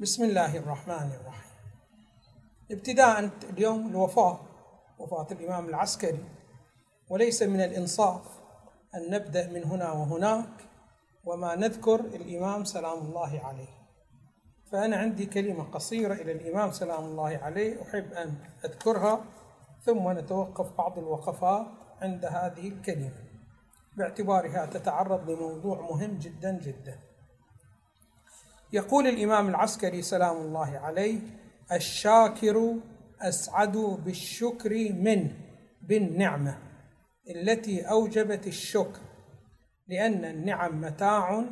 بسم الله الرحمن الرحيم ابتداء اليوم الوفاة وفاة الإمام العسكري وليس من الإنصاف أن نبدأ من هنا وهناك وما نذكر الإمام سلام الله عليه فأنا عندي كلمة قصيرة إلى الإمام سلام الله عليه أحب أن أذكرها ثم نتوقف بعض الوقفات عند هذه الكلمة باعتبارها تتعرض لموضوع مهم جدا جدا يقول الإمام العسكري سلام الله عليه الشاكر أسعد بالشكر منه بالنعمة التي أوجبت الشكر لأن النعم متاع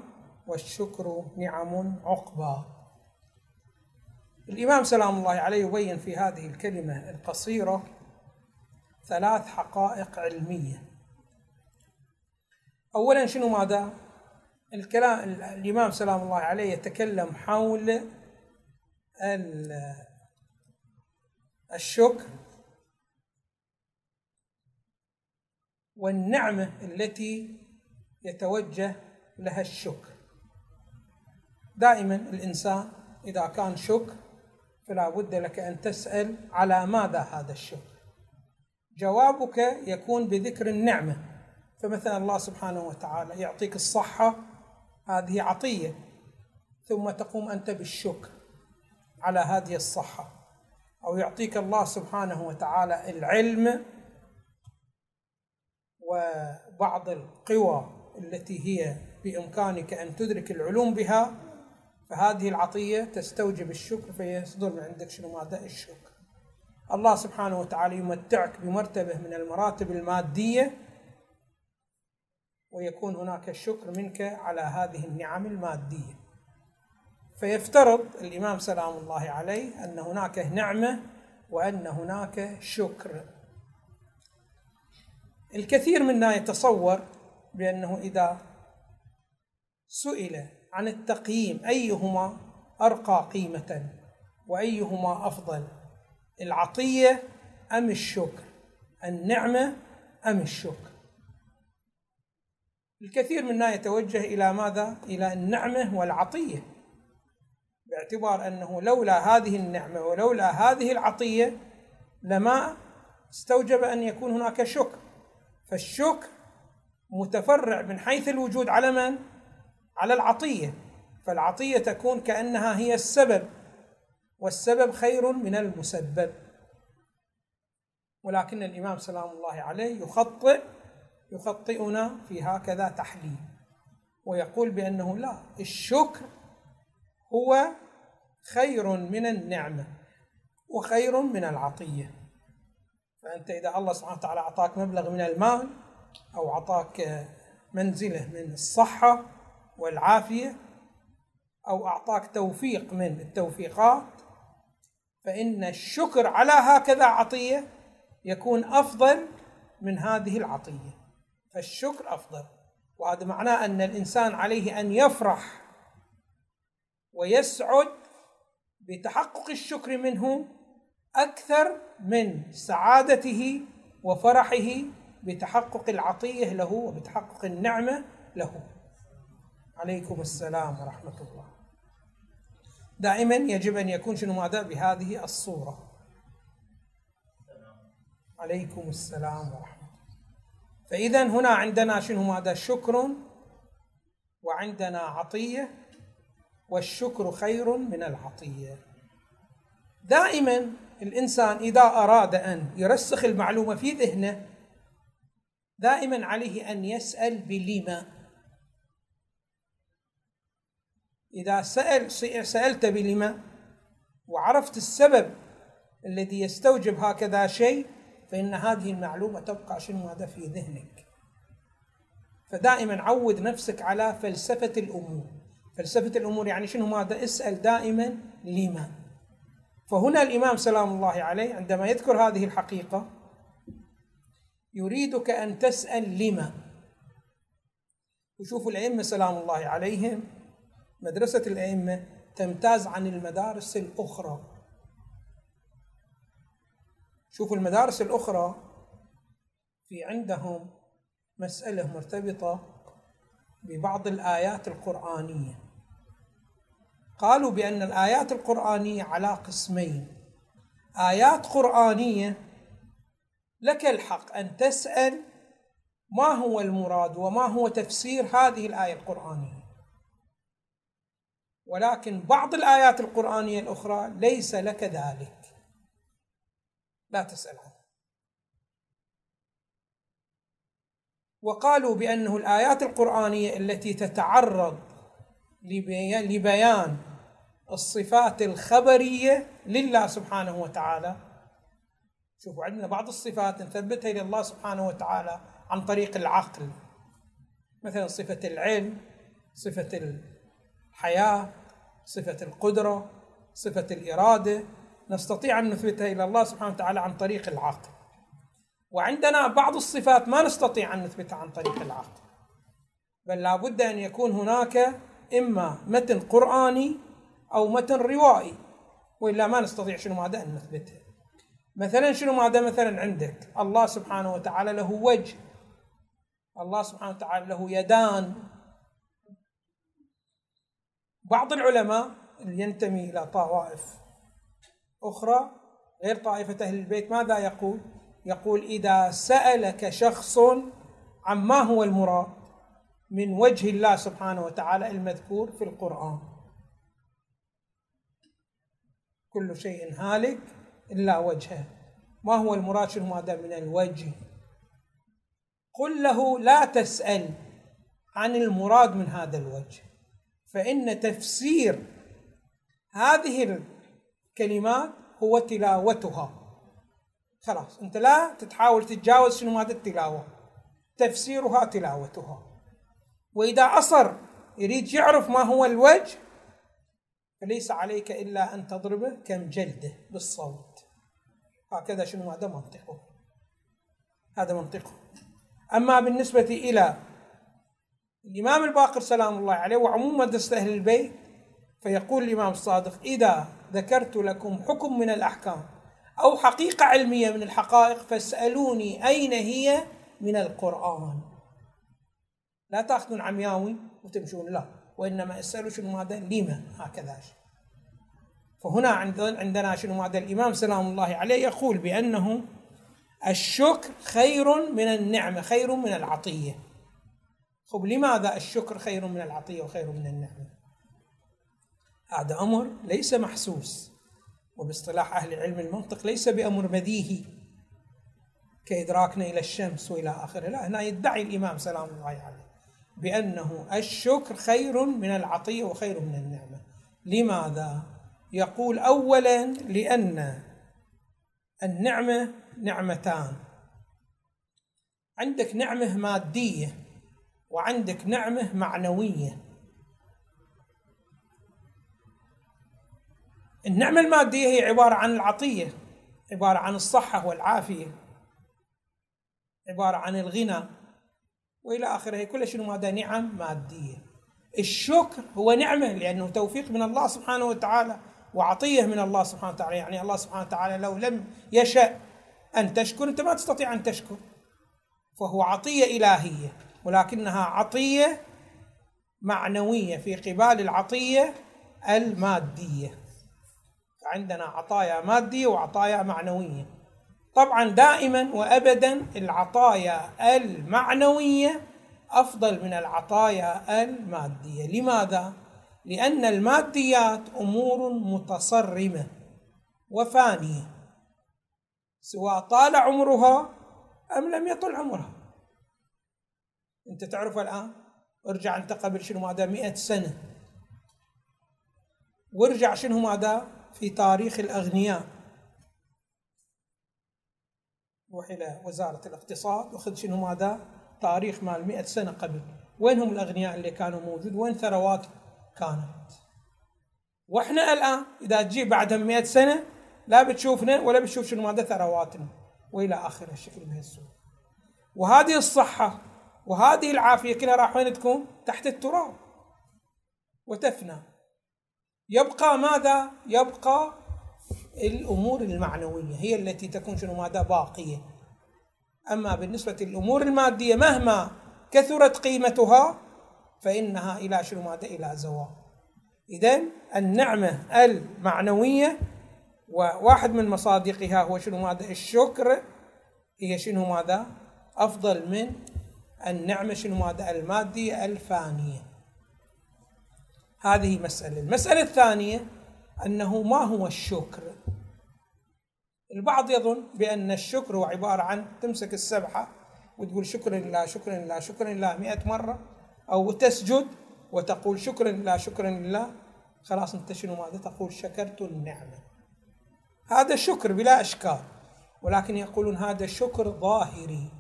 والشكر نعم عقبى الإمام سلام الله عليه يبين في هذه الكلمة القصيرة ثلاث حقائق علمية أولا شنو ماذا؟ الكلام الإمام سلام الله عليه يتكلم حول الشكر والنعمة التي يتوجه لها الشكر. دائما الإنسان إذا كان شكر فلا بد لك أن تسأل على ماذا هذا الشكر. جوابك يكون بذكر النعمة. فمثلا الله سبحانه وتعالى يعطيك الصحة هذه عطية ثم تقوم أنت بالشكر على هذه الصحة. أو يعطيك الله سبحانه وتعالى العلم وبعض القوى التي هي بإمكانك أن تدرك العلوم بها. فهذه العطية تستوجب الشكر فيصدر من عندك شنو ماذا؟ الشكر. الله سبحانه وتعالى يمتعك بمرتبة من المراتب المادية ويكون هناك الشكر منك على هذه النعم المادية. فيفترض الإمام سلام الله عليه أن هناك نعمة وأن هناك شكر. الكثير منا يتصور بأنه إذا سئل عن التقييم أيهما أرقى قيمة وأيهما أفضل العطية أم الشكر؟ النعمة أم الشكر؟ الكثير منا يتوجه إلى ماذا؟ إلى النعمة والعطية باعتبار أنه لولا هذه النعمة ولولا هذه العطية لما استوجب أن يكون هناك شكر فالشكر متفرع من حيث الوجود على من؟ على العطية فالعطية تكون كأنها هي السبب والسبب خير من المسبب ولكن الإمام سلام الله عليه يخطئ يخطئنا في هكذا تحليل. ويقول بأنه لا الشكر هو خير من النعمة وخير من العطية. فأنت إذا الله سبحانه وتعالى أعطاك مبلغ من المال أو أعطاك منزلة من الصحة والعافية أو أعطاك توفيق من التوفيقات فإن الشكر على هكذا عطية يكون أفضل من هذه العطية. فالشكر أفضل. وهذا معناه أن الإنسان عليه أن يفرح ويسعد بتحقق الشكر منه أكثر من سعادته وفرحه بتحقق العطية له وبتحقق النعمة له. عليكم السلام ورحمة الله. دائما يجب أن يكون شنو ماذا؟ بهذه الصورة. عليكم السلام ورحمة الله فإذا هنا عندنا شنو ماذا شكر وعندنا عطية والشكر خير من العطية. دائما الإنسان إذا أراد أن يرسخ المعلومة في ذهنه دائما عليه أن يسأل بلما. إذا سأل سألت بلما وعرفت السبب الذي يستوجب هكذا شيء فإن هذه المعلومة تبقى شنو هذا في ذهنك. فدائما عود نفسك على فلسفة الأمور. فلسفة الأمور يعني شنو ماذا؟ اسأل دائما لما. فهنا الإمام سلام الله عليه عندما يذكر هذه الحقيقة يريدك أن تسأل لما. وشوفوا الأئمة سلام الله عليهم مدرسة الأئمة تمتاز عن المدارس الأخرى. شوفوا المدارس الأخرى في عندهم مسألة مرتبطة ببعض الآيات القرآنية. قالوا بأن الآيات القرآنية على قسمين. آيات قرآنية لك الحق أن تسأل ما هو المراد وما هو تفسير هذه الآية القرآنية. ولكن بعض الآيات القرآنية الأخرى ليس لك ذلك. لا تسأل عنه وقالوا بأنه الآيات القرآنية التي تتعرض لبيان الصفات الخبرية لله سبحانه وتعالى شوفوا عندنا بعض الصفات نثبتها لله سبحانه وتعالى عن طريق العقل. مثلا صفة العلم صفة الحياة صفة القدرة صفة الإرادة نستطيع أن نثبتها إلى الله سبحانه وتعالى عن طريق العقل. وعندنا بعض الصفات ما نستطيع أن نثبتها عن طريق العقل. بل لابد أن يكون هناك إما متن قرآني أو متن روائي وإلا ما نستطيع شنو ماذا أن نثبتها. مثلا شنو ماذا مثلا عندك؟ الله سبحانه وتعالى له وجه. الله سبحانه وتعالى له يدان. بعض العلماء اللي ينتمي إلى طوائف. أخرى غير طائفة أهل البيت ماذا يقول؟ يقول إذا سألك شخص عما هو المراد من وجه الله سبحانه وتعالى المذكور في القرآن. كل شيء هالك إلا وجهه. ما هو المراد؟ شنو هذا من الوجه؟ قل له لا تسأل عن المراد من هذا الوجه فإن تفسير هذه الكلمات هو تلاوتها. خلاص أنت لا تتحاول تتجاوز شنو هذا التلاوة. تفسيرها تلاوتها. وإذا أصر يريد يعرف ما هو الوجه فليس عليك إلا أن تضربه كم جلده بالصوت. هكذا شنو هذا منطقه. هذا منطقه. أما بالنسبة إلى الإمام الباقر سلام الله عليه وعموم مدرسة أهل البيت فيقول الإمام الصادق إذا ذكرت لكم حكم من الأحكام أو حقيقة علمية من الحقائق فاسألوني أين هي من القرآن. لا تأخذون عمياوي وتمشون لا وإنما اسألوا شنو هذا لما هكذا. فهنا عندنا شنو هذا الإمام سلام الله عليه يقول بأنه الشكر خير من النعمة خير من العطية. خب لماذا الشكر خير من العطية وخير من النعمة؟ هذا أمر ليس محسوس وباصطلاح أهل علم المنطق ليس بأمر بديهي كإدراكنا إلى الشمس وإلى آخره. لا هنا يدعي الإمام سلام الله عليه بأنه الشكر خير من العطية وخير من النعمة. لماذا؟ يقول أولا لأن النعمة نعمتان. عندك نعمة مادية وعندك نعمة معنوية. النعمة المادية هي عبارة عن العطية عبارة عن الصحة والعافية عبارة عن الغنى وإلى آخره. كل شنو؟ ماذا نعم مادية. الشكر هو نعمة لأنه توفيق من الله سبحانه وتعالى وعطية من الله سبحانه وتعالى. يعني الله سبحانه وتعالى لو لم يشأ أن تشكر أنت ما تستطيع أن تشكر. فهو عطية إلهية ولكنها عطية معنوية في قبال العطية المادية. عندنا عطايا مادية وعطايا معنوية. طبعا دائما وابدا العطايا المعنوية أفضل من العطايا المادية. لماذا؟ لأن الماديات أمور متصرمة وفانية سواء طال عمرها أم لم يطل عمرها. أنت تعرف الآن؟ ارجع انت قبل شنو ماذا؟ مئة سنة. وارجع شنو ماذا؟ في تاريخ الأغنياء. روح إلى وزارة الاقتصاد وخذ شنو ماذا؟ تاريخ مال مئة سنة قبل. وين هم الأغنياء اللي كانوا موجود؟ وين ثروات كانت؟ وإحنا الآن إذا تجي بعد مئة سنة لا بتشوفنا ولا بتشوف شنو ماذا ثرواتنا. وإلى آخر الشكل بهالسوء وهذه الصحة وهذه العافية كلها راح وين تكون؟ تحت التراب. وتفنى. يبقى ماذا؟ يبقى الأمور المعنوية هي التي تكون شنو؟ ماذا؟ باقية. أما بالنسبة للأمور المادية مهما كثرت قيمتها فإنها إلى شنو؟ ماذا؟ إلى زوال. إذا النعمة المعنوية وواحد من مصادقها هو شنو؟ ماذا؟ الشكر هي شنو؟ ماذا؟ أفضل من النعمة شنو؟ ماذا؟ المادية الفانية. هذه مسألة. المسألة الثانية أنه ما هو الشكر؟ البعض يظن بأن الشكر هو عبارة عن تمسك السبحة وتقول شكرا لله شكرا لله شكرا لله مئة مرة أو تسجد وتقول شكرا لله شكرا لله خلاص أنت شنو ماذا تقول؟ شكرت النعمة. هذا شكر بلا إشكال ولكن يقولون هذا شكر ظاهري.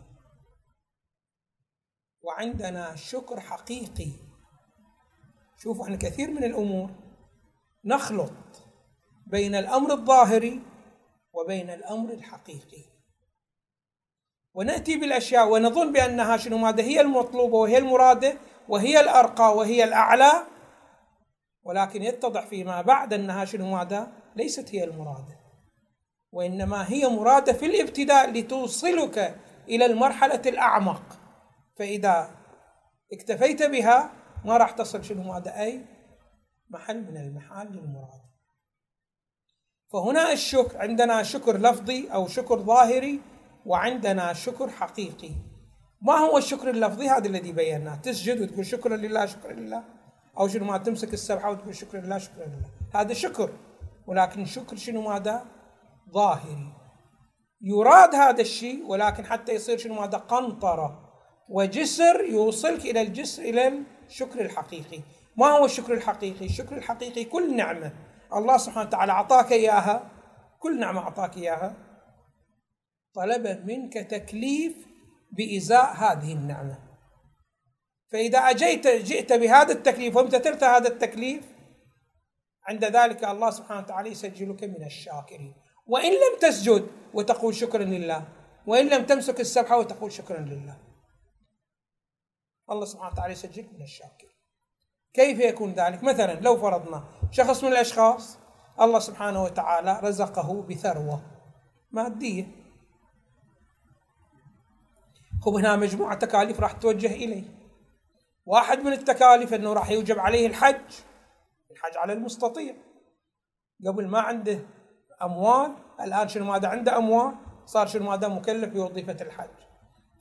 وعندنا شكر حقيقي. شوفوا إحنا كثير من الأمور نخلط بين الأمر الظاهري وبين الأمر الحقيقي. ونأتي بالأشياء ونظن بأنها شنو؟ ماذا؟ هي المطلوبة وهي المرادة وهي الأرقى وهي الأعلى ولكن يتضح فيما بعد أنها شنو؟ ماذا؟ ليست هي المرادة وإنما هي مرادة في الابتداء لتوصلك إلى المرحلة الأعمق. فإذا اكتفيت بها ما راح تصل شنو؟ ماذا أي محل من المحال للمراد. فهنا الشكر عندنا شكر لفظي أو شكر ظاهري وعندنا شكر حقيقي. ما هو الشكر اللفظي؟ هذا الذي بيناه. تسجد وتقول شكرا لله شكرا لله. أو شنو ما تمسك السبحه وتقول شكرا لله شكرا لله. هذا شكر. ولكن شكر شنو؟ ماذا؟ ظاهري. يراد هذا الشيء ولكن حتى يصير شنو؟ ماذا؟ قنطرة. وجسر يوصلك إلى الجسر إلى الشكر الحقيقي. ما هو الشكر الحقيقي؟ الشكر الحقيقي كل نعمة. الله سبحانه وتعالى أعطاك إياها. كل نعمة أعطاك إياها. طلب منك تكليف بإزاء هذه النعمة. فإذا أجيت جئت بهذا التكليف وامتثلت هذا التكليف عند ذلك الله سبحانه وتعالى يسجلك من الشاكرين. وإن لم تسجد وتقول شكرا لله. وإن لم تمسك السبحة وتقول شكرا لله. الله سبحانه وتعالى يسجلك من الشاكرين. كيف يكون ذلك؟ مثلا لو فرضنا شخص من الأشخاص الله سبحانه وتعالى رزقه بثروة مادية. خب هنا مجموعة تكاليف راح توجه إليه. واحد من التكاليف أنه راح يوجب عليه الحج الحج على المستطيع. قبل ما عنده أموال الآن شنو ماذا عنده أموال؟ صار شنو ماذا؟ مكلف بوظيفة الحج.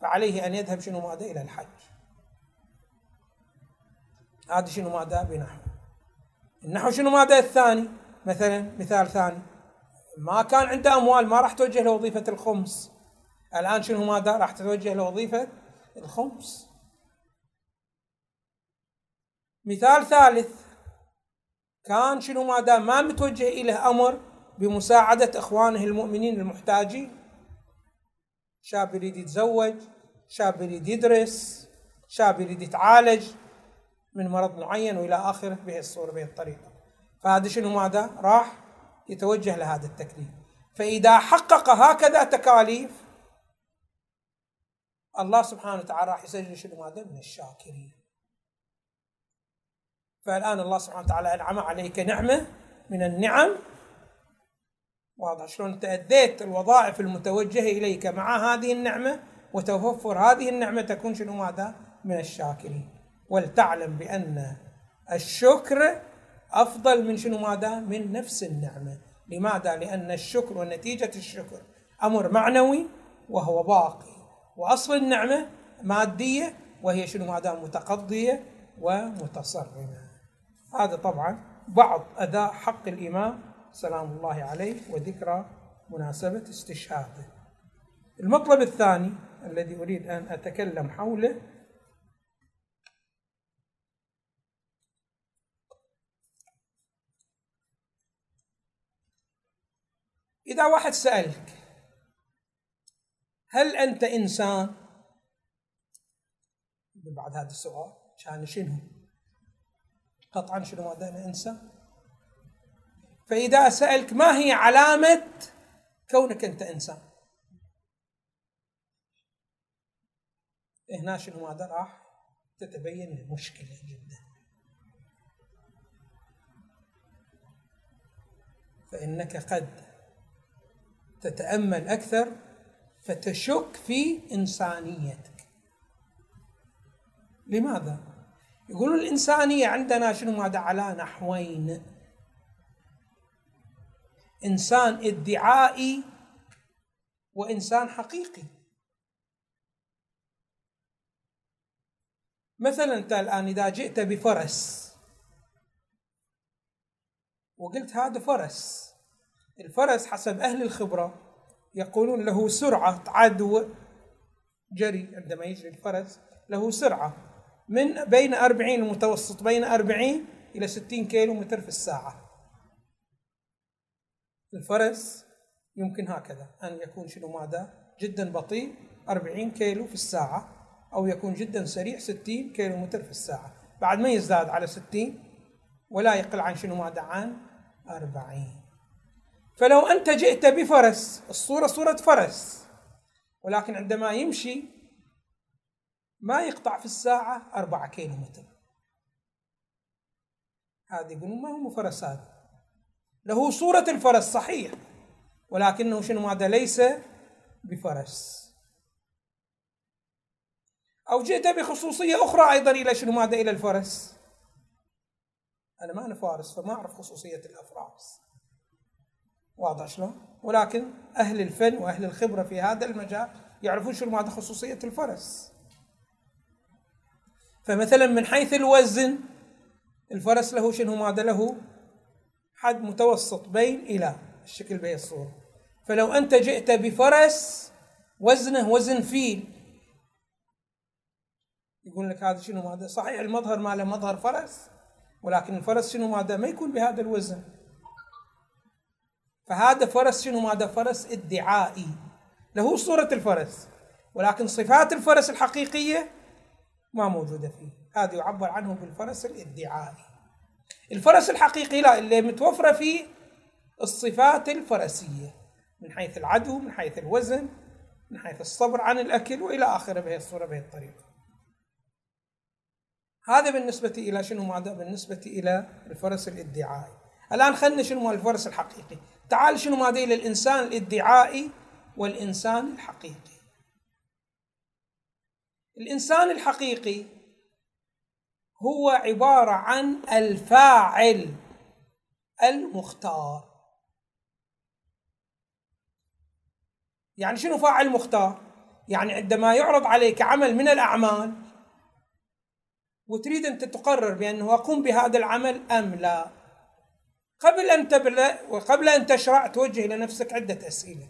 فعليه أن يذهب شنو ماذا؟ إلى الحج. هذا شنو ماذا بنحو النحو شنو ماذا الثاني مثلا مثال ثاني. ما كان عنده أموال ما راح توجه لوظيفة الخمس. الآن شنو ماذا راح تتوجه لوظيفة الخمس. مثال ثالث. كان شنو ماذا ما متوجه إليه أمر بمساعدة إخوانه المؤمنين المحتاجين. شاب يريد يتزوج شاب يريد يدرس شاب يريد يتعالج. من مرض معين وإلى آخره بهي الصورة بهي الطريقة. فهذا شنو؟ ماذا؟ راح يتوجه لهذا التكليف فإذا حقق هكذا تكاليف الله سبحانه وتعالى راح يسجل شنو؟ ماذا؟ من الشاكرين. فالآن الله سبحانه وتعالى أنعم عليك نعمة من النعم. واضح. شلون أنت أديت الوظائف المتوجهة إليك مع هذه النعمة وتوفر هذه النعمة تكون شنو؟ ماذا؟ من الشاكرين. ولتعلم بأن الشكر أفضل من شنو ماذا؟ من نفس النعمة. لماذا؟ لأن الشكر ونتيجة الشكر أمر معنوي وهو باقي. وأصل النعمة مادية وهي شنو ما دام متقضية ومتصرمه هذا طبعا بعض أداء حق الإمام سلام الله عليه وذكرى مناسبة استشهاده. المطلب الثاني الذي أريد أن أتكلم حوله إذا واحد سألك هل أنت إنسان؟ بعد هذا السؤال كان شنو؟ قطعا شنو هذا أنا إنسان؟ فإذا سألك ما هي علامة كونك أنت إنسان؟ هنا شنو هذا راح تتبين المشكلة جدا فإنك قد تتأمل أكثر فتشك في إنسانيتك. لماذا؟ يقولون الإنسانية عندنا شنو ماذا؟ على نحوين إنسان ادعائي وإنسان حقيقي. مثلا أنت الآن إذا جئت بفرس وقلت هذا فرس الفرس حسب أهل الخبرة يقولون له سرعة عدو جري عندما يجري الفرس له سرعة من بين أربعين المتوسط بين أربعين إلى ستين كيلو متر في الساعة. الفرس يمكن هكذا أن يكون شنو ماذا؟ جدا بطيء أربعين كيلو في الساعة أو يكون جدا سريع ستين كيلو متر في الساعة. بعد ما يزداد على ستين ولا يقل عن شنو ماذا؟ عن أربعين. فلو أنت جئت بفرس الصورة صورة فرس ولكن عندما يمشي ما يقطع في الساعة أربعة كيلو متر هذا يقولون ما هو فرس هذا له صورة الفرس صحيح ولكنه شنو هذا ليس بفرس. أو جئت بخصوصية أخرى أيضا إلى شنو ماذا إلى الفرس؟ أنا ما أنا فارس فما أعرف خصوصية الأفراس. واضح شلون؟ ولكن أهل الفن وأهل الخبرة في هذا المجال يعرفون شنو ماذا خصوصية الفرس. فمثلا من حيث الوزن الفرس له شنو؟ ماذا له؟ حد متوسط بين إلى الشكل بهي الصورة. فلو أنت جئت بفرس وزنه وزن فيل. يقول لك هذا شنو؟ ماذا؟ صحيح المظهر ماله مظهر فرس ولكن الفرس شنو؟ ماذا؟ ما يكون بهذا الوزن. فهذا فرس شنو؟ ماذا فرس ادعائي. له صورة الفرس ولكن صفات الفرس الحقيقية ما موجودة فيه. هذا يعبر عنه بالفرس الادعائي. الفرس الحقيقي لا اللي متوفرة فيه الصفات الفرسية من حيث العدو من حيث الوزن من حيث الصبر عن الأكل وإلى آخره بهي الصورة بهي الطريقة. هذا بالنسبة إلى شنو؟ ماذا بالنسبة إلى الفرس الادعائي. الآن خلنا شنو الفرس الحقيقي. تعال شنو ماذا إلى الإنسان الإدعائي والإنسان الحقيقي. الإنسان الحقيقي هو عبارة عن الفاعل المختار. يعني شنو فاعل مختار؟ يعني عندما يعرض عليك عمل من الأعمال وتريد أن تقرر بأنه أقوم بهذا العمل أم لا قبل أن تبدأ وقبل أن تشرع توجه إلى نفسك عدة أسئلة.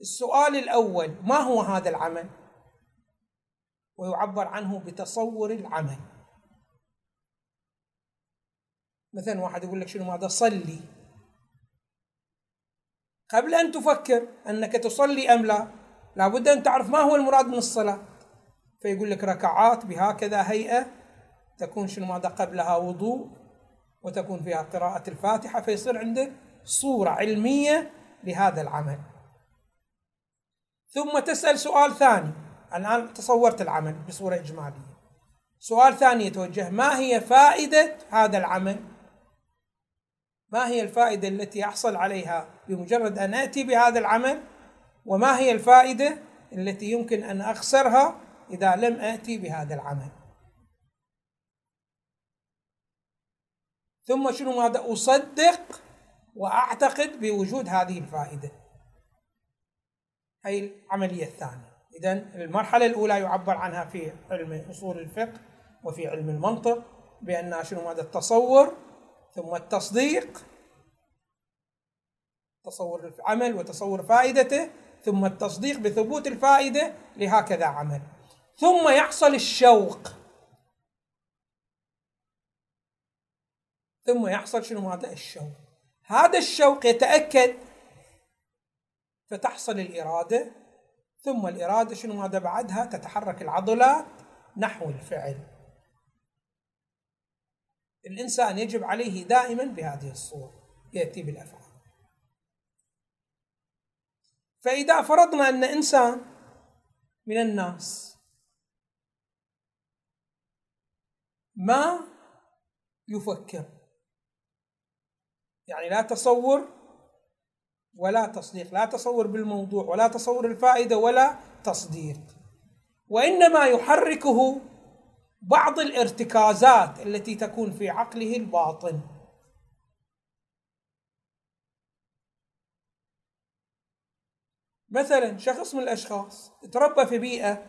السؤال الأول ما هو هذا العمل؟ ويعبر عنه بتصور العمل. مثلا واحد يقول لك شنو ماذا؟ صلي. قبل أن تفكر أنك تصلي أم لا لابد أن تعرف ما هو المراد من الصلاة. فيقول لك ركعات بهكذا هيئة تكون شنو ماذا؟ قبلها وضوء. وتكون فيها قراءة الفاتحة فيصير عندك صورة علمية لهذا العمل. ثم تسأل سؤال ثاني. الآن تصورت العمل بصورة إجمالية. سؤال ثاني يتوجه ما هي فائدة هذا العمل؟ ما هي الفائدة التي أحصل عليها بمجرد أن أتي بهذا العمل؟ وما هي الفائدة التي يمكن أن أخسرها إذا لم آتي بهذا العمل؟ ثم شنو ماذا أصدق وأعتقد بوجود هذه الفائدة. هي العملية الثانية. إذا المرحلة الأولى يعبر عنها في علم أصول الفقه وفي علم المنطق بأنها شنو ماذا التصور ثم التصديق تصور العمل وتصور فائدته ثم التصديق بثبوت الفائدة لهكذا عمل. ثم يحصل الشوق. ثم يحصل شنو؟ هذا الشوق. هذا الشوق يتأكد فتحصل الإرادة ثم الإرادة شنو؟ هذا بعدها؟ تتحرك العضلات نحو الفعل. الإنسان يجب عليه دائما بهذه الصورة يأتي بالأفعال. فإذا فرضنا أن إنسان من الناس ما يفكر يعني لا تصور ولا تصديق لا تصور بالموضوع ولا تصور الفائدة ولا تصديق. وإنما يحركه بعض الارتكازات التي تكون في عقله الباطن. مثلا شخص من الأشخاص تربى في بيئة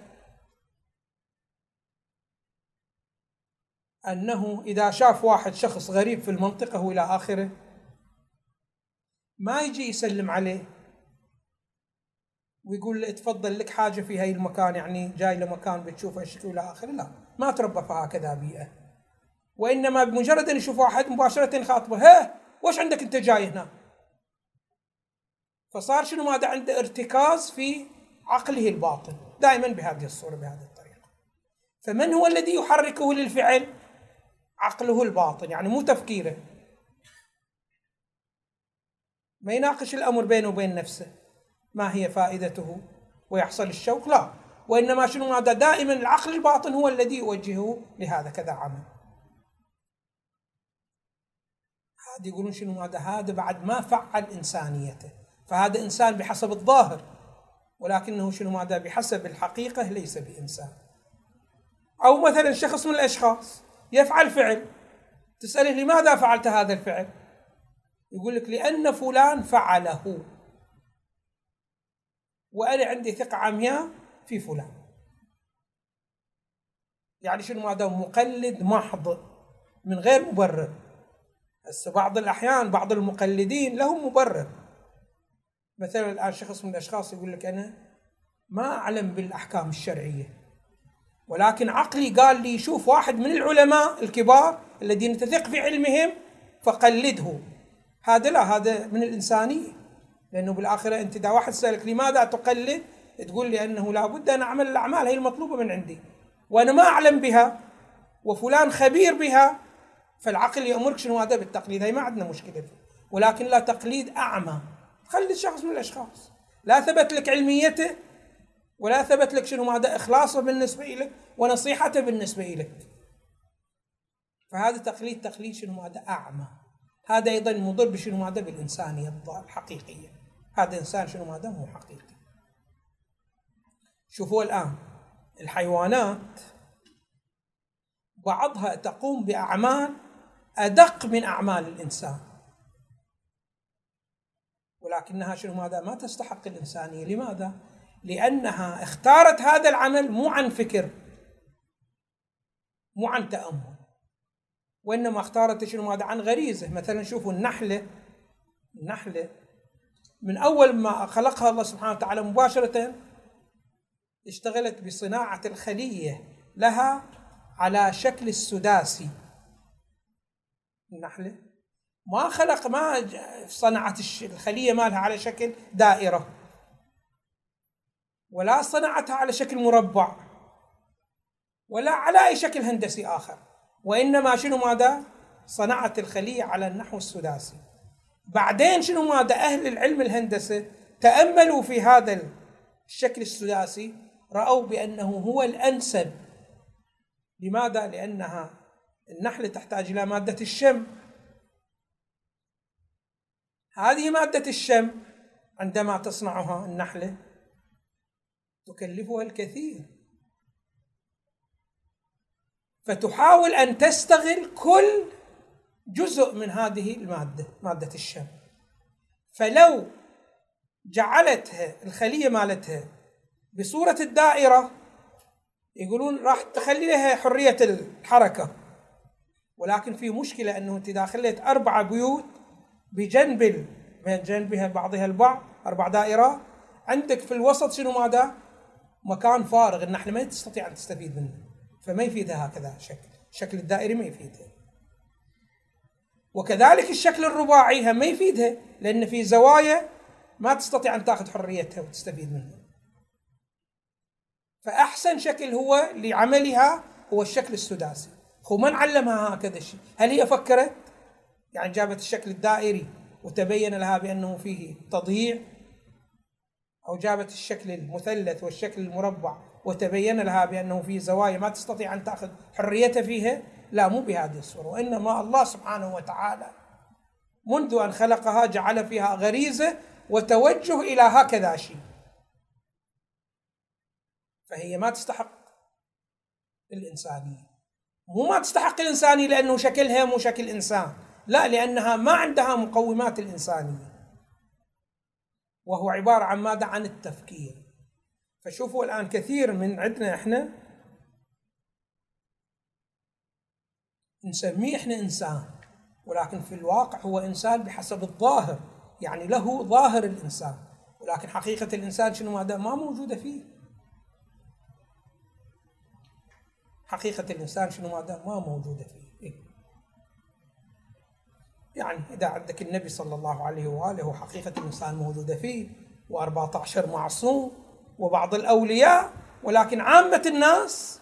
أنه إذا شاف واحد شخص غريب في المنطقة وإلى آخره ما يجي يسلم عليه ويقول له تفضل لك حاجة في هاي المكان يعني جاي لمكان بتشوف الشكل إلى آخره. لا ما تربى في هكذا بيئة. وإنما بمجرد أن يشوف واحد مباشرة يخاطبه ها وش عندك أنت جاي هنا؟ فصار شنو؟ ماذا عنده ارتكاز في عقله الباطن. دائما بهذه الصورة بهذه الطريقة. فمن هو الذي يحركه للفعل؟ عقله الباطن يعني مو تفكيره. ما يناقش الأمر بينه وبين نفسه. ما هي فائدته؟ ويحصل الشوق؟ لا. وإنما شنو هذا؟ دائما العقل الباطن هو الذي يوجهه لهذا كذا عمل. هذا يقولون شنو هذا؟ هذا بعد ما فعل إنسانيته. فهذا إنسان بحسب الظاهر. ولكنه شنو ماذا بحسب الحقيقة ليس بإنسان. أو مثلا شخص من الأشخاص يفعل فعل. تسأله لماذا فعلت هذا الفعل؟ يقول لك لأن فلان فعله. وأنا عندي ثقة عمياء في فلان. يعني شنو ماذا مقلد محض من غير مبرر. هسه بعض الأحيان بعض المقلدين لهم مبرر. مثلا الآن شخص من الأشخاص يقول لك أنا ما أعلم بالأحكام الشرعية. ولكن عقلي قال لي شوف واحد من العلماء الكبار الذين تثق في علمهم فقلده. هذا لا هذا من الإنسانية. لأنه بالآخرة أنت إذا واحد سألك لماذا تقلد؟ تقول لي أنه لابد أن أعمل الأعمال هي المطلوبة من عندي. وأنا ما أعلم بها وفلان خبير بها فالعقل يأمرك شنو هذا؟ بالتقليد. هي ما عندنا مشكلة فيه. ولكن لا تقليد أعمى. خلي شخص من الأشخاص. لا ثبت لك علميته ولا ثبت لك شنو ماذا إخلاصه بالنسبة لك ونصيحته بالنسبة لك فهذا تقليد تقليد شنو ماذا أعمى. هذا أيضا مضر بشنو ماذا؟ بالإنسانية الحقيقية. هذا إنسان شنو ماذا؟ مو حقيقي. شوفوا الآن الحيوانات بعضها تقوم بأعمال أدق من أعمال الإنسان. ولكنها شنو ماذا؟ ما تستحق الإنسانية. لماذا؟ لأنها اختارت هذا العمل مو عن فكر مو عن تأمل. وإنما اختارت شنو؟ ماذا عن غريزة. مثلا شوفوا النحلة. النحلة من أول ما خلقها الله سبحانه وتعالى مباشرة اشتغلت بصناعة الخلية لها على شكل السداسي. النحلة ما خلق ما صنعت الخلية مالها على شكل دائرة ولا صنعتها على شكل مربع ولا على أي شكل هندسي آخر. وإنما شنو ماذا؟ صنعت الخلية على النحو السداسي. بعدين شنو ماذا؟ أهل العلم الهندسة تأملوا في هذا الشكل السداسي رأوا بأنه هو الأنسب. لماذا؟ لأنها النحلة تحتاج إلى مادة الشم. هذه مادة الشم عندما تصنعها النحلة تكلفها الكثير. فتحاول أن تستغل كل جزء من هذه المادة مادة الشم. فلو جعلتها الخلية مالتها بصورة الدائرة يقولون راح تخلي لها حرية الحركة. ولكن في مشكلة أنه أنت إذا خليت أربعة بيوت بجنب من جنبها بعضها البعض أربع دائرات عندك في الوسط شنو ماذا؟ مكان فارغ. النحلة ما تستطيع أن تستفيد منه. فما يفيدها هكذا شكل. الشكل الدائري ما يفيدها وكذلك الشكل الرباعي هم ما يفيدها لأن في زوايا ما تستطيع أن تأخذ حريتها وتستفيد منها. فأحسن شكل هو لعملها هو الشكل السداسي. هو من علمها هكذا الشيء. هل هي فكرت يعني جابت الشكل الدائري وتبين لها بأنه فيه تضييع أو جابت الشكل المثلث والشكل المربع وتبين لها بأنه فيه زوايا ما تستطيع أن تأخذ حريتها فيها لا مو بهذه الصورة وإنما الله سبحانه وتعالى منذ أن خلقها جعل فيها غريزة وتوجه إلى هكذا شيء. فهي ما تستحق الإنسانية. مو ما تستحق الإنسانية لأنه شكلها مو شكل إنسان لا لأنها ما عندها مقومات الإنسانية. وهو عبارة عن ماذا؟ عن التفكير. فشوفوا الآن كثير من عندنا إحنا نسميه إحنا إنسان ولكن في الواقع هو إنسان بحسب الظاهر يعني له ظاهر الإنسان ولكن حقيقة الإنسان شنو هذا ما موجودة فيه. حقيقة الإنسان شنو هذا ما موجودة فيه. إيه؟ يعني إذا عندك النبي صلى الله عليه وآله حقيقة الإنسان موجودة فيه و14 معصوم وبعض الأولياء ولكن عامة الناس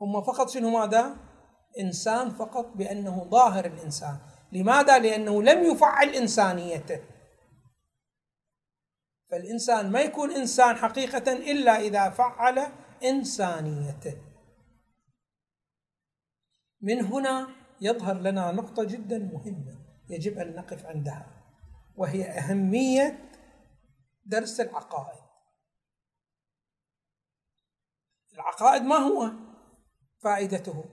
هم فقط شنو ماذا؟ إنسان فقط بأنه ظاهر الإنسان لماذا؟ لأنه لم يفعل إنسانيته فالإنسان ما يكون إنسان حقيقة إلا إذا فعل إنسانيته من هنا يظهر لنا نقطة جدا مهمة يجب أن نقف عندها وهي أهمية درس العقائد العقائد ما هو؟ فائدته.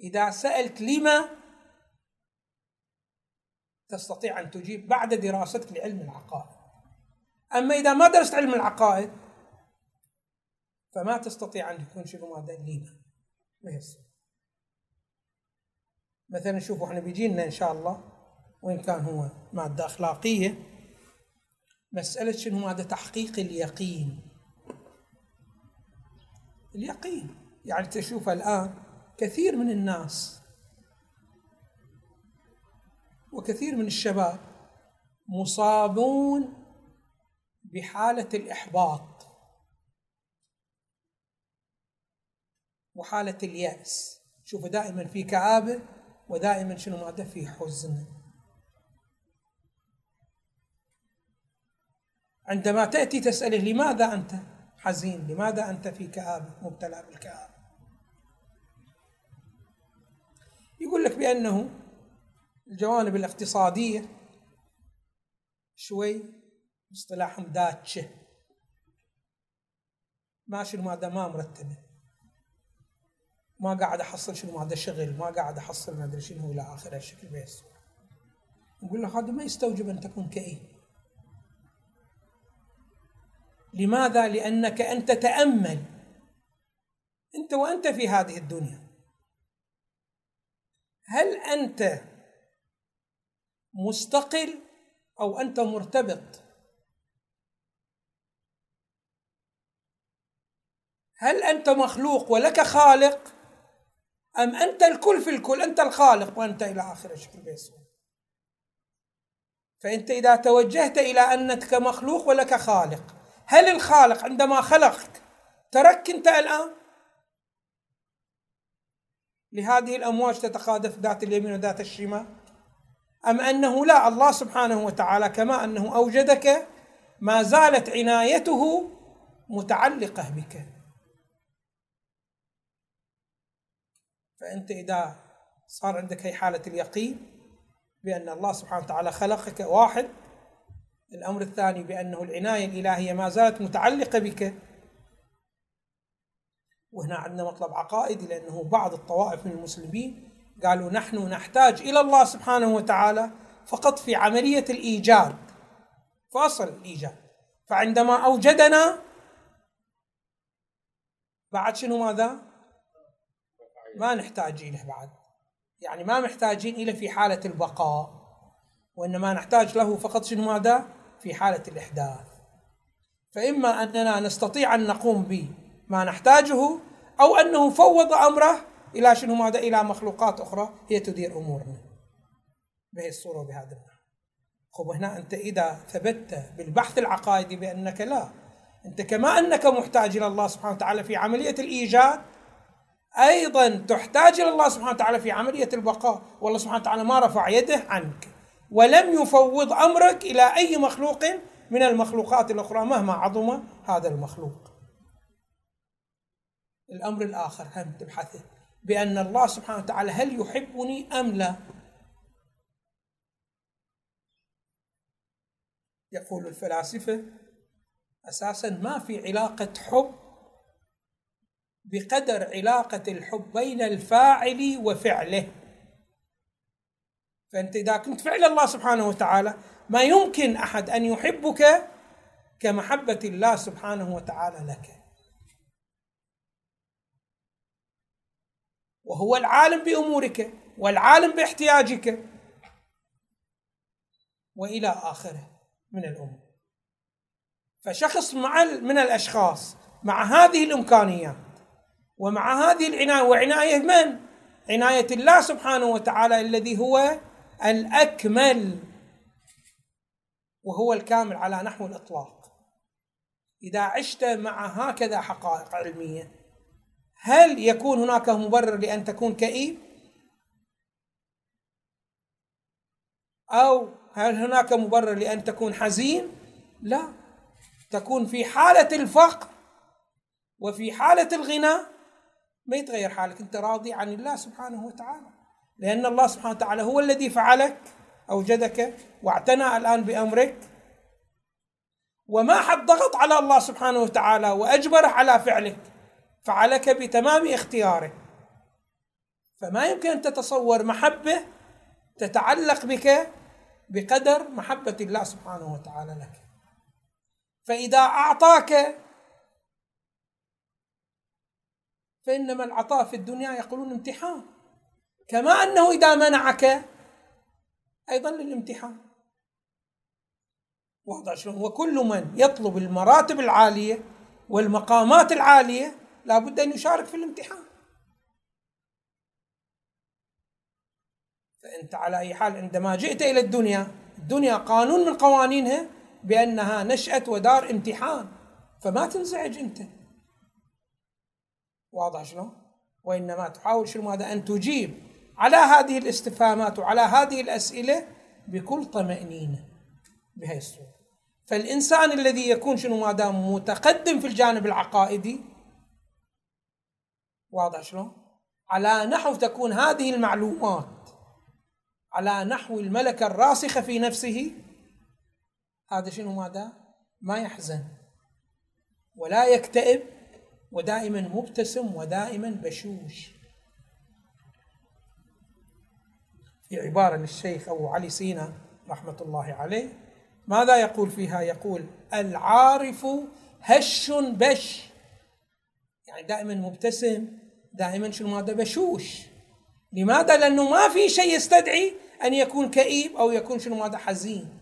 إذا سألت لما تستطيع أن تجيب بعد دراستك لعلم العقائد. أما إذا ما درست علم العقائد فما تستطيع أن شنو ماذا؟ لما. ما يصير. مثلا شوفوا إحنا بيجينا إن شاء الله وإن كان هو مادة أخلاقية مسألة شنو؟ مادة تحقيق اليقين. اليقين. يعني تشوف الآن كثير من الناس وكثير من الشباب مصابون بحالة الإحباط وحالة اليأس. شوفوا دائما في كآبة ودائما شنو ماده؟ في حزن. عندما تأتي تسأله لماذا أنت؟ حزين لماذا أنت في كآبة مبتلى بالكآبة يقول لك بأنه الجوانب الاقتصادية شوي اصطلاحهم داتشة. ماشي المادة ما مرتبة. ما قاعد أحصل شنو هذا شغل. ما قاعد أحصل ما أدري شنو إلى آخره الشكل بيس نقول له هذا ما يستوجب أن تكون كئيب. لماذا؟ لأنك انت تامل أنت وأنت في هذه الدنيا. هل أنت مستقل أو أنت مرتبط؟ هل أنت مخلوق ولك خالق؟ أم أنت الكل في الكل؟ أنت الخالق وأنت إلى آخر الشكل بيسوع فأنت إذا توجهت إلى أنك مخلوق ولك خالق هل الخالق عندما خلقك ترك أنت الآن؟ لهذه الأمواج تتقاذف ذات اليمين وذات الشمال؟ أم أنه لا الله سبحانه وتعالى كما أنه أوجدك ما زالت عنايته متعلقة بك. فأنت إذا صار عندك هي حالة اليقين بأن الله سبحانه وتعالى خلقك واحد الأمر الثاني بأنه العناية الإلهية ما زالت متعلقة بك. وهنا عندنا مطلب عقائدي لأنه بعض الطوائف من المسلمين قالوا نحن نحتاج إلى الله سبحانه وتعالى فقط في عملية الإيجاد. فأصل الإيجاد. فعندما أوجدنا بعد شنو ماذا؟ ما نحتاج إليه بعد. يعني ما محتاجين إليه في حالة البقاء. وإنما نحتاج له فقط شنو ماذا؟ في حالة الإحداث. فإما أننا نستطيع أن نقوم بما نحتاجه أو أنه فوض أمره إلى شنو ماذا؟ إلى مخلوقات أخرى هي تدير أمورنا. بهذه الصورة وبهذا المعنى خب هنا أنت إذا ثبت بالبحث العقائدي بأنك لا. أنت كما أنك محتاج إلى الله سبحانه وتعالى في عملية الإيجاد أيضا تحتاج إلى الله سبحانه وتعالى في عملية البقاء. والله سبحانه وتعالى ما رفع يده عنك. ولم يفوض أمرك إلى أي مخلوق من المخلوقات الأخرى مهما عظم هذا المخلوق. الأمر الآخر هم تبحثه بأن الله سبحانه وتعالى هل يحبني أم لا؟ يقول الفلاسفة أساسا ما في علاقة حب بقدر علاقة الحب بين الفاعل وفعله. فأنت إذا كنت فعل الله سبحانه وتعالى ما يمكن أحد أن يحبك كمحبة الله سبحانه وتعالى لك وهو العالم بأمورك والعالم باحتياجك وإلى آخره من الأمور فشخص مع من الأشخاص مع هذه الإمكانيات ومع هذه العناية وعناية من؟ عناية الله سبحانه وتعالى الذي هو الأكمل وهو الكامل على نحو الإطلاق. إذا عشت مع هكذا حقائق علمية هل يكون هناك مبرر لأن تكون كئيب؟ أو هل هناك مبرر لأن تكون حزين؟ لا. تكون في حالة الفقر وفي حالة الغنى ما يتغير حالك. أنت راضي عن الله سبحانه وتعالى. لأن الله سبحانه وتعالى هو الذي فعلك أوجدك واعتنى الآن بأمرك. وما حد ضغط على الله سبحانه وتعالى واجبره على فعلك فعلك بتمام اختياره. فما يمكن أن تتصور محبة تتعلق بك بقدر محبة الله سبحانه وتعالى لك. فإذا أعطاك فإنما العطاء في الدنيا يقولون امتحان. كما أنه إذا منعك أيضا للامتحان. واضح شلون وكل من يطلب المراتب العالية والمقامات العالية لابد أن يشارك في الامتحان. فأنت على أي حال عندما جئت إلى الدنيا الدنيا قانون من قوانينها بأنها نشأة ودار امتحان. فما تنزعج أنت. واضح شلون؟ وإنما تحاول شنو ماذا؟ أن تجيب على هذه الاستفهامات وعلى هذه الأسئلة بكل طمأنينة بهذه الصورة فالإنسان الذي يكون شنو ماذا متقدم في الجانب العقائدي واضح شلون؟ على نحو تكون هذه المعلومات على نحو الملكة الراسخة في نفسه هذا شنو ماذا؟ ما يحزن ولا يكتئب ودائما مبتسم ودائما بشوش في عبارة للشيخ أبو علي سينا رحمة الله عليه. ماذا يقول فيها؟ يقول العارف هش بش. يعني دائما مبتسم دائما شنو ماذا؟ بشوش. لماذا؟ لأنه ما في شيء يستدعي أن يكون كئيب أو يكون شنو ماذا؟ حزين.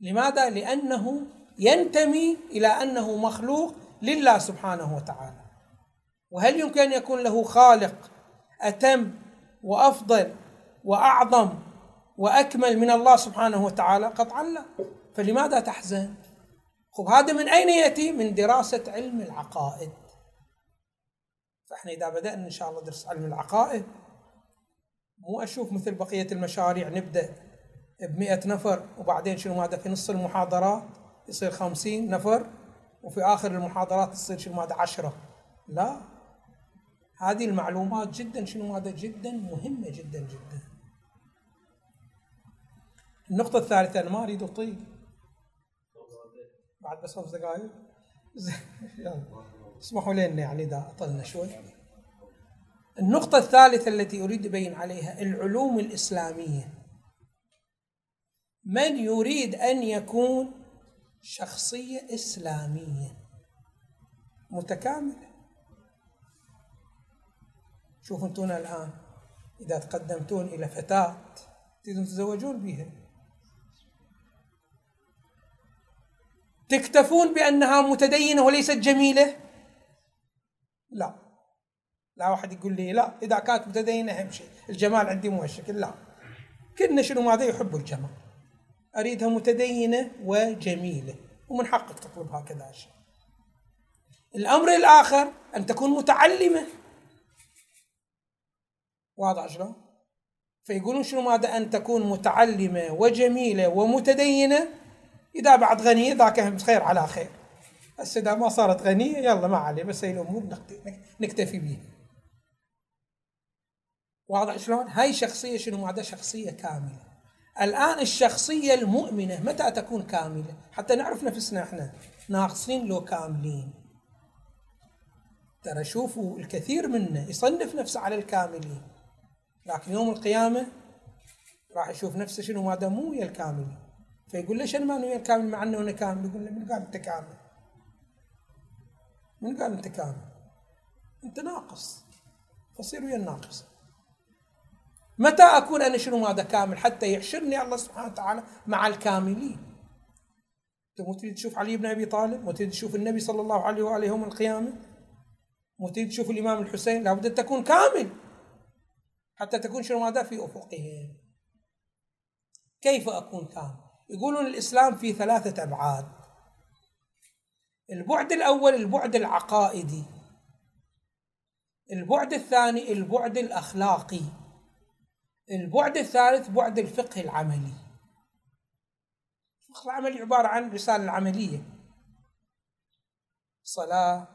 لماذا؟ لأنه ينتمي إلى أنه مخلوق لله سبحانه وتعالى. وهل يمكن أن يكون له خالق أتم وأفضل وأعظم وأكمل من الله سبحانه وتعالى قطعا لا. فلماذا تحزن؟ خب هذا من أين يأتي؟ من دراسة علم العقائد. فإحنا إذا بدأنا إن شاء الله درس علم العقائد مو أشوف مثل بقية المشاريع نبدأ ب نفر وبعدين شنو ماذا؟ في نص المحاضرات يصير خمسين نفر وفي آخر المحاضرات تصير شنو ماذا؟ عشرة. لا. هذه المعلومات جدا شنو ماذا جدا مهمة جدا جدا. النقطة الثالثة أنا ما أريد أطيل. بعد بس خمس دقائق اسمحوا لنا يعني إذا أطلنا شوي. النقطة الثالثة التي أريد أبين عليها العلوم الإسلامية. من يريد أن يكون شخصية إسلامية؟ متكاملة. شوفوا أنتم الآن. إذا تقدمتون إلى فتاة تريدون تتزوجون بها. تكتفون بأنها متدينة وليست جميلة؟ لا. لا واحد يقول لي لا إذا كانت متدينة أهم شيء. الجمال عندي مو هالشكل لا. كلنا شنو ماذا يحبوا الجمال؟ أريدها متدينة وجميلة. ومن حقك تطلب هكذا شيء. الأمر الآخر أن تكون متعلمة. واضح شلون؟ فيقولون شنو ماذا أن تكون متعلمة وجميلة ومتدينة إذا بعد غنية ذاك خير على خير هسه إذا ما صارت غنية يلا ما عليه بس هي الأمور نكتفي بها واضح شلون؟ هاي شخصية شنو هذا شخصية كاملة. الآن الشخصية المؤمنة متى تكون كاملة؟ حتى نعرف نفسنا إحنا ناقصين لو كاملين. ترى شوفوا الكثير منا يصنف نفسه على الكاملين لكن يوم القيامة راح يشوف نفسه شنو ما دام مو ويا الكاملين فيقول ليش أنا ما ويا الكامل مع أنه أنا كامل؟ يقول له من قال أنت كامل؟ من قال أنت كامل؟ أنت ناقص. فصير ويا الناقص. متى أكون أنا شنو ماذا كامل؟ حتى يحشرني الله سبحانه وتعالى مع الكاملين. أنت مو تريد تشوف علي بن أبي طالب؟ مو تريد تشوف النبي صلى الله عليه وآله يوم القيامة؟ مو تريد تشوف الإمام الحسين؟ لابد أن تكون كامل. حتى تكون ماذا في افقهم. كيف اكون كامل يقولون الاسلام في ثلاثة ابعاد. البعد الأول البعد العقائدي. البعد الثاني البعد الاخلاقي. البعد الثالث بعد الفقه العملي. الفقه العملي عبارة عن رسالة العملية صلاة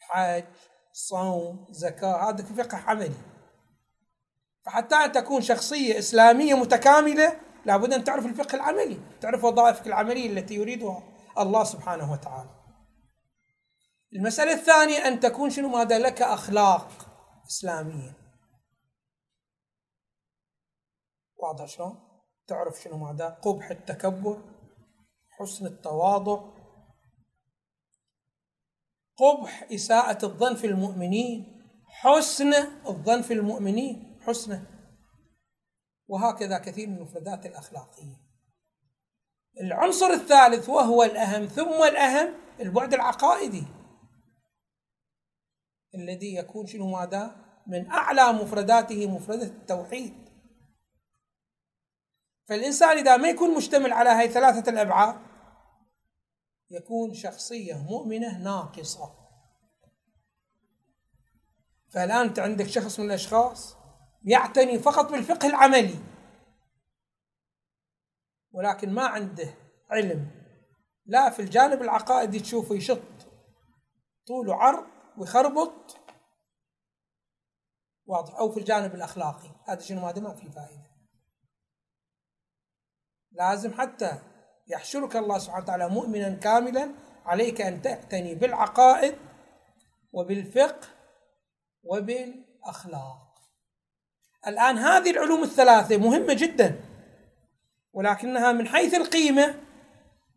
حج صوم زكاة هذا فقه عملي. فحتى أن تكون شخصية إسلامية متكاملة لابد أن تعرف الفقه العملي تعرف وظائفك العملية التي يريدها الله سبحانه وتعالى المسألة الثانية أن تكون شنو ماذا لك أخلاق إسلامية واضح شلون؟ تعرف شنو ماذا؟ قبح التكبر حسن التواضع قبح إساءة الظن في المؤمنين حسن الظن في المؤمنين حسنه وهكذا كثير من المفردات الأخلاقية. العنصر الثالث وهو الأهم ثم الأهم البعد العقائدي الذي يكون شنو ماذا؟ من أعلى مفرداته مفردة التوحيد. فالإنسان إذا ما يكون مشتمل على هاي ثلاثة الأبعاد يكون شخصية مؤمنة ناقصة. فالآن أنت عندك شخص من الأشخاص يعتني فقط بالفقه العملي. ولكن ما عنده علم لا في الجانب العقائدي تشوفه يشط طول وعرض ويخربط واضح أو في الجانب الأخلاقي. هذا شنو؟ هذا ما في فائدة. لازم حتى يحشرك الله سبحانه وتعالى مؤمنا كاملا عليك أن تعتني بالعقائد وبالفقه وبالأخلاق. الآن هذه العلوم الثلاثة مهمة جدا ولكنها من حيث القيمة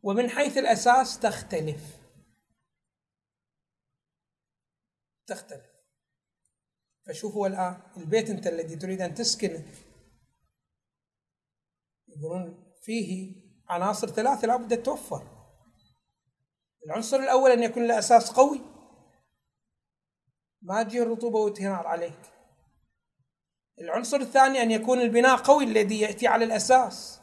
ومن حيث الأساس تختلف. تختلف. فشوفوا الآن البيت أنت الذي تريد أن تسكنه. يقولون فيه عناصر ثلاثة لابد توفر. العنصر الأول أن يكون له أساس قوي. ما تجي الرطوبة وتنهار عليك. العنصر الثاني أن يكون البناء قوي الذي يأتي على الأساس.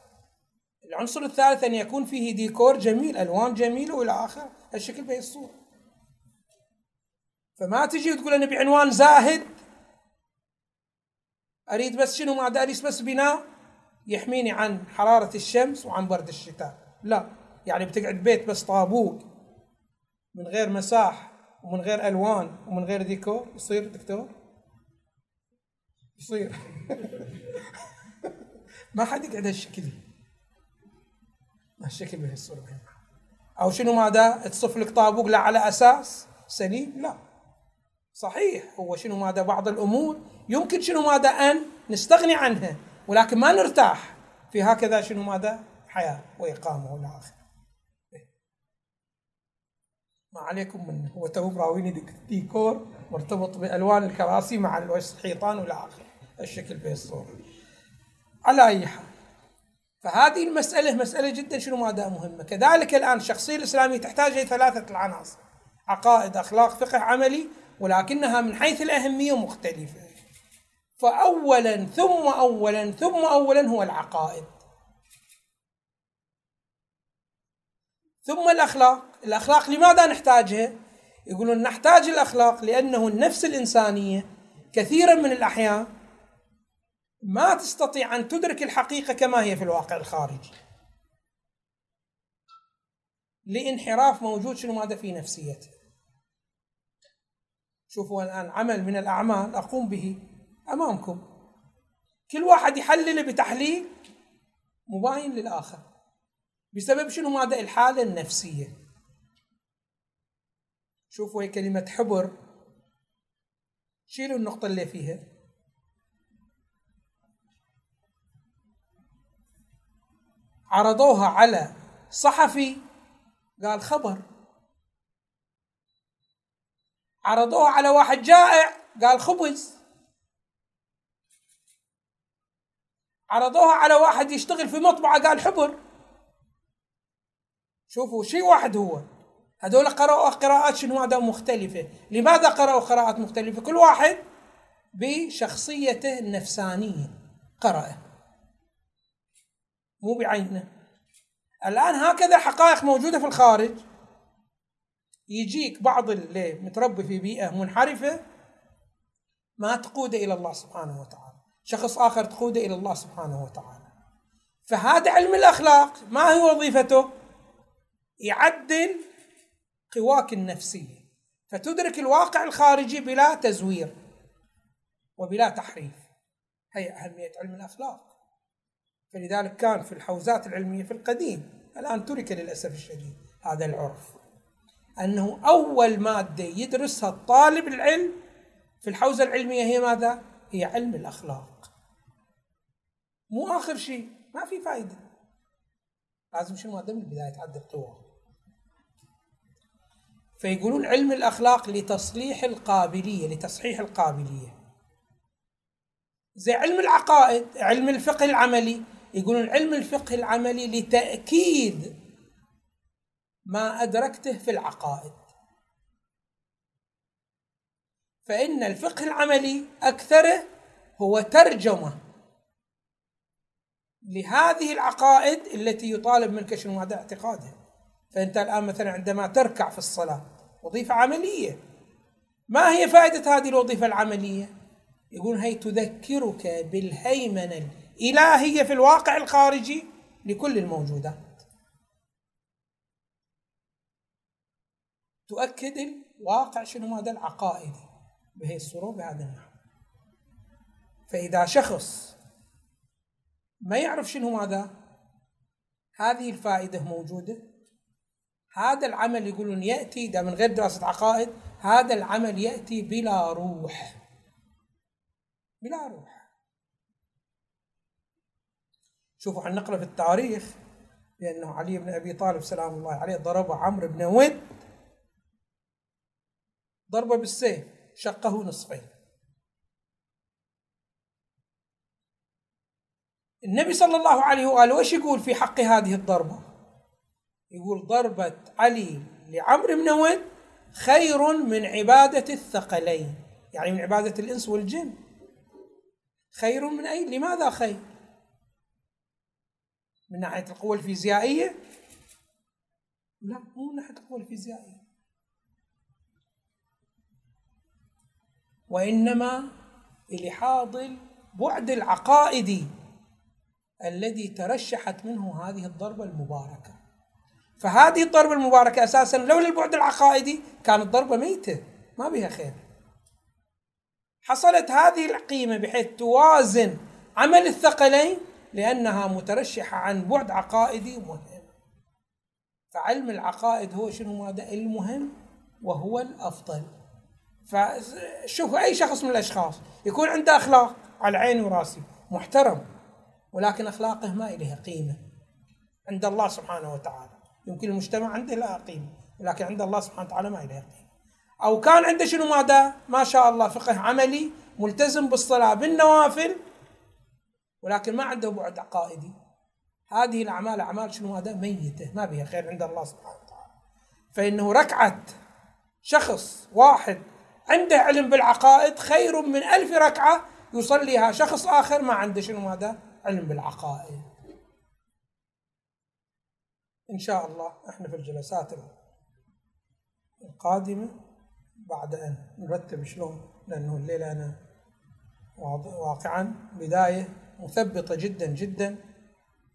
العنصر الثالث أن يكون فيه ديكور جميل ألوان جميلة وإلى آخره. الشكل بهي الصورة. فما تجي وتقول أنا بعنوان زاهد؟ أريد بس شنو؟ ما أريد بس بناء يحميني عن حرارة الشمس وعن برد الشتاء. لا يعني بتقعد بيت بس طابوق من غير مساح ومن غير ألوان ومن غير ديكور يصير دكتور. يصير. ما حد يقعد هالشكل. هالشكل بهالصورة أو شنو ماذا؟ تصف لك طابوق لا على أساس سليم لا. صحيح. هو شنو ماذا؟ بعض الأمور يمكن شنو ماذا أن نستغني عنها ولكن ما نرتاح في هكذا شنو ماذا؟ حياة وإقامة والى اخره. ما عليكم من هو تو براويني ديكور مرتبط بألوان الكراسي مع الحيطان والى آخره. الشكل في الصورة. على أي حال. فهذه المسألة مسألة جدا شنو ماذا مهمة. كذلك الآن الشخصيه الإسلامية تحتاج إلى ثلاثة العناصر. عقائد أخلاق فقه عملي ولكنها من حيث الأهمية مختلفة. فأولا ثم أولا ثم أولا هو العقائد. ثم الأخلاق. الأخلاق لماذا نحتاجها؟ يقولون نحتاج الأخلاق لأنه النفس الإنسانية كثيرا من الأحيان ما تستطيع أن تدرك الحقيقة كما هي في الواقع الخارجي. لإنحراف موجود شنو؟ ماذا في نفسيته. شوفوا الآن عمل من الأعمال أقوم به أمامكم. كل واحد يحلل بتحليل مباين للآخر. بسبب شنو ماذا الحالة النفسية. شوفوا هي كلمة حبر. شيلوا النقطة اللي فيها. عرضوها على صحفي قال خبر. عرضوها على واحد جائع قال خبز. عرضوها على واحد يشتغل في مطبعة قال حبر. شوفوا شيء واحد هو. هذول قرأوا قراءات شنو؟ هذا مختلفة. لماذا قرأوا قراءات مختلفة؟ كل واحد بشخصيته النفسانية. قرأ مو بعينه. الآن هكذا حقائق موجودة في الخارج. يجيك بعض اللي متربي في بيئة منحرفة ما تقوده إلى الله سبحانه وتعالى. شخص آخر تقوده إلى الله سبحانه وتعالى. فهذا علم الأخلاق. ما هي وظيفته؟ يعدل قواك النفسية فتدرك الواقع الخارجي بلا تزوير وبلا تحريف. هي أهمية علم الأخلاق. فلذلك كان في الحوزات العلمية في القديم الآن ترك للأسف الشديد هذا العرف. أنه أول مادة يدرسها الطالب العلم في الحوزة العلمية هي ماذا؟ هي علم الأخلاق. مو آخر شيء ما في فائدة لازم شنو؟ مادة من البداية تعدل قوة فيقولون علم الأخلاق لتصليح القابلية لتصحيح القابلية. زي علم العقائد علم الفقه العملي يقولون علم الفقه العملي لتأكيد ما أدركته في العقائد. فإن الفقه العملي أكثره هو ترجمة لهذه العقائد التي يطالب منك شنو؟ هذا اعتقادها. فأنت الآن مثلا عندما تركع في الصلاة وظيفة عملية. ما هي فائدة هذه الوظيفة العملية؟ يقول هي تذكرك بالهيمنة الإلهية في الواقع الخارجي لكل الموجودات. تؤكد الواقع شنو هذا العقائدي بهي الصورة بهذا النحو. فإذا شخص ما يعرف شنو هذا هذه الفائدة موجودة. هذا العمل يقولون يأتي ده من غير دراسة عقائد هذا العمل يأتي بلا روح. بلا روح. شوفوا عن نقله في التاريخ بأنه علي بن أبي طالب سلام الله عليه ضرب عمرو بن ود ضربة بالسيف شقه نصفين. النبي صلى الله عليه وآله وش يقول في حق هذه الضربة؟ يقول ضربة علي لعمرو بن ود خير من عبادة الثقلين. يعني من عبادة الإنس والجن. خير من أي؟ لماذا خير؟ من ناحية القوة الفيزيائية؟ لا مو من ناحية القوة الفيزيائية. وإنما لحاظ البعد العقائدي الذي ترشحت منه هذه الضربة المباركة. فهذه الضربة المباركة أساسا لولا البعد العقائدي كانت ضربة ميتة ما بها خير. حصلت هذه القيمة بحيث توازن عمل الثقلين لأنها مترشحة عن بعد عقائدي مهم. فعلم العقائد هو شنو ماذا المهم وهو الأفضل. فشوف أي شخص من الأشخاص يكون عنده أخلاق على عيني وراسي محترم ولكن أخلاقه ما إليها قيمة عند الله سبحانه وتعالى. يمكن المجتمع عنده لها قيمة ولكن عند الله سبحانه وتعالى ما إليها قيمة أو كان عنده شنو ماذا؟ ما شاء الله فقه عملي ملتزم بالصلاة بالنوافل ولكن ما عنده بعد عقائدي. هذه الأعمال أعمال شنو هذا ميتة ما بها خير عند الله سبحانه وتعالى. فإنه ركعة شخص واحد عنده علم بالعقائد خير من ألف ركعة يصليها شخص آخر ما عنده شنو هذا علم بالعقائد. إن شاء الله إحنا في الجلسات القادمة بعد أن نرتب شلون لأنه الليلة أنا واقعا بداية مثبطة جدا جدا.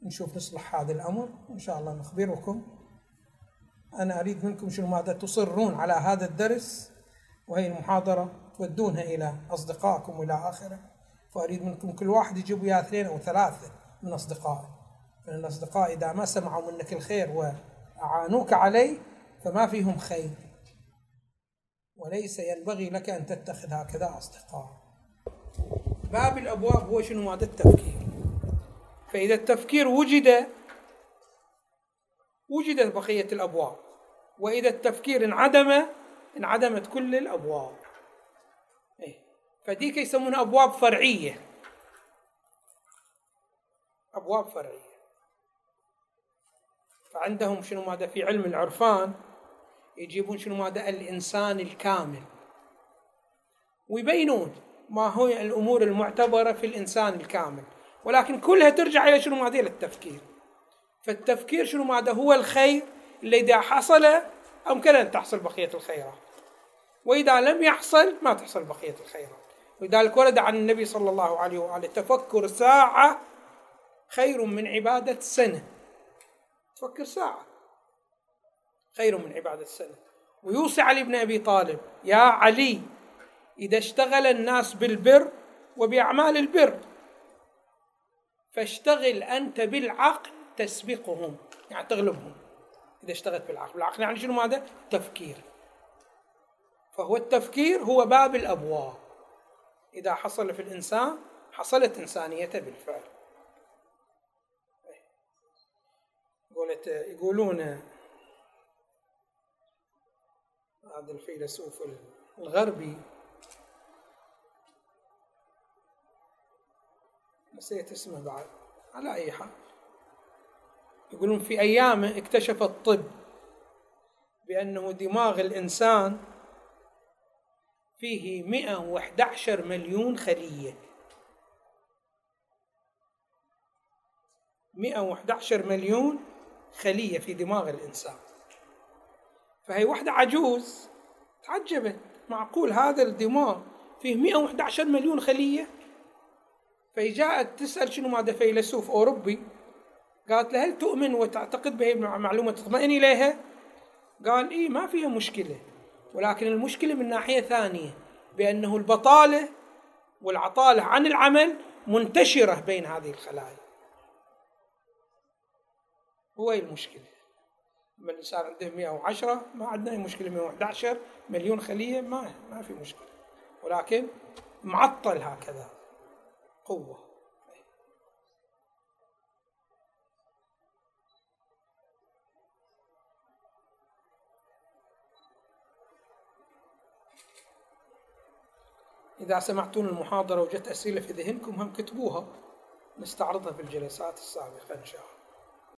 نشوف نصلح هذا الأمر. وإن شاء الله نخبركم أنا أريد منكم شنو ماذا تصرون على هذا الدرس وهي المحاضرة تودونها إلى أصدقائكم وإلى آخره. فأريد منكم كل واحد يجيب وياه اثنين أو ثلاثة من أصدقائه. فإن الأصدقاء إذا ما سمعوا منك الخير وأعانوك عليه فما فيهم خير. وليس ينبغي لك أن تتخذ هكذا أصدقاء. باب الأبواب هو شنو؟ ماذا التفكير. فإذا التفكير وجد وجدت بقية الأبواب. وإذا التفكير انعدم انعدمت كل الأبواب. إيه؟ فديك يسمونها أبواب فرعية. أبواب فرعية. فعندهم شنو ماذا في علم العرفان يجيبون شنو ماذا الإنسان الكامل. ويبينون ما هو الأمور المعتبرة في الإنسان الكامل. ولكن كلها ترجع إلى شنو ماذا؟ التفكير. فالتفكير شنو ماذا؟ هو الخير اللي إذا حصل أمكن أن تحصل بقية الخيرات. وإذا لم يحصل ما تحصل بقية الخيرات. ولذلك ورد عن النبي صلى الله عليه وآله تفكر ساعة خير من عبادة سنة. تفكر ساعة. خير من عبادة سنة ويوصي علي بن أبي طالب يا علي إذا اشتغل الناس بالبر وبأعمال البر فاشتغل أنت بالعقل تسبقهم يعني تغلبهم. إذا اشتغلت بالعقل بالعقل يعني شنو ماذا؟ تفكير. فهو التفكير هو باب الأبواب. إذا حصل في الإنسان حصلت إنسانيته بالفعل. قولت يقولون هذا الفيلسوف الغربي. نسيت اسمه بعد على أي حال. يقولون في أيامه اكتشف الطب بأنه دماغ الإنسان فيه 111 مليون خلية. 111 مليون خلية في دماغ الإنسان. فهي واحدة عجوز تعجبت. معقول هذا الدماغ فيه 111 مليون خلية؟ فجاءت تسأل شنو ماذا فيلسوف أوروبي. قالت له هل تؤمن وتعتقد بهي معلومة تطمئن إليها؟ قال إيه ما فيها مشكلة. ولكن المشكلة من ناحية ثانية بأنه البطالة والعطالة عن العمل منتشرة بين هذه الخلايا. هو المشكلة لما الإنسان عنده 110 ما عندنا أي مشكلة. 111 مليون خلية ما ما في مشكلة. ولكن معطل هكذا قوة. إذا سمعتون المحاضرة وجدت أسئلة في ذهنكم هم كتبوها. نستعرضها في الجلسات السابقة إن شاء الله.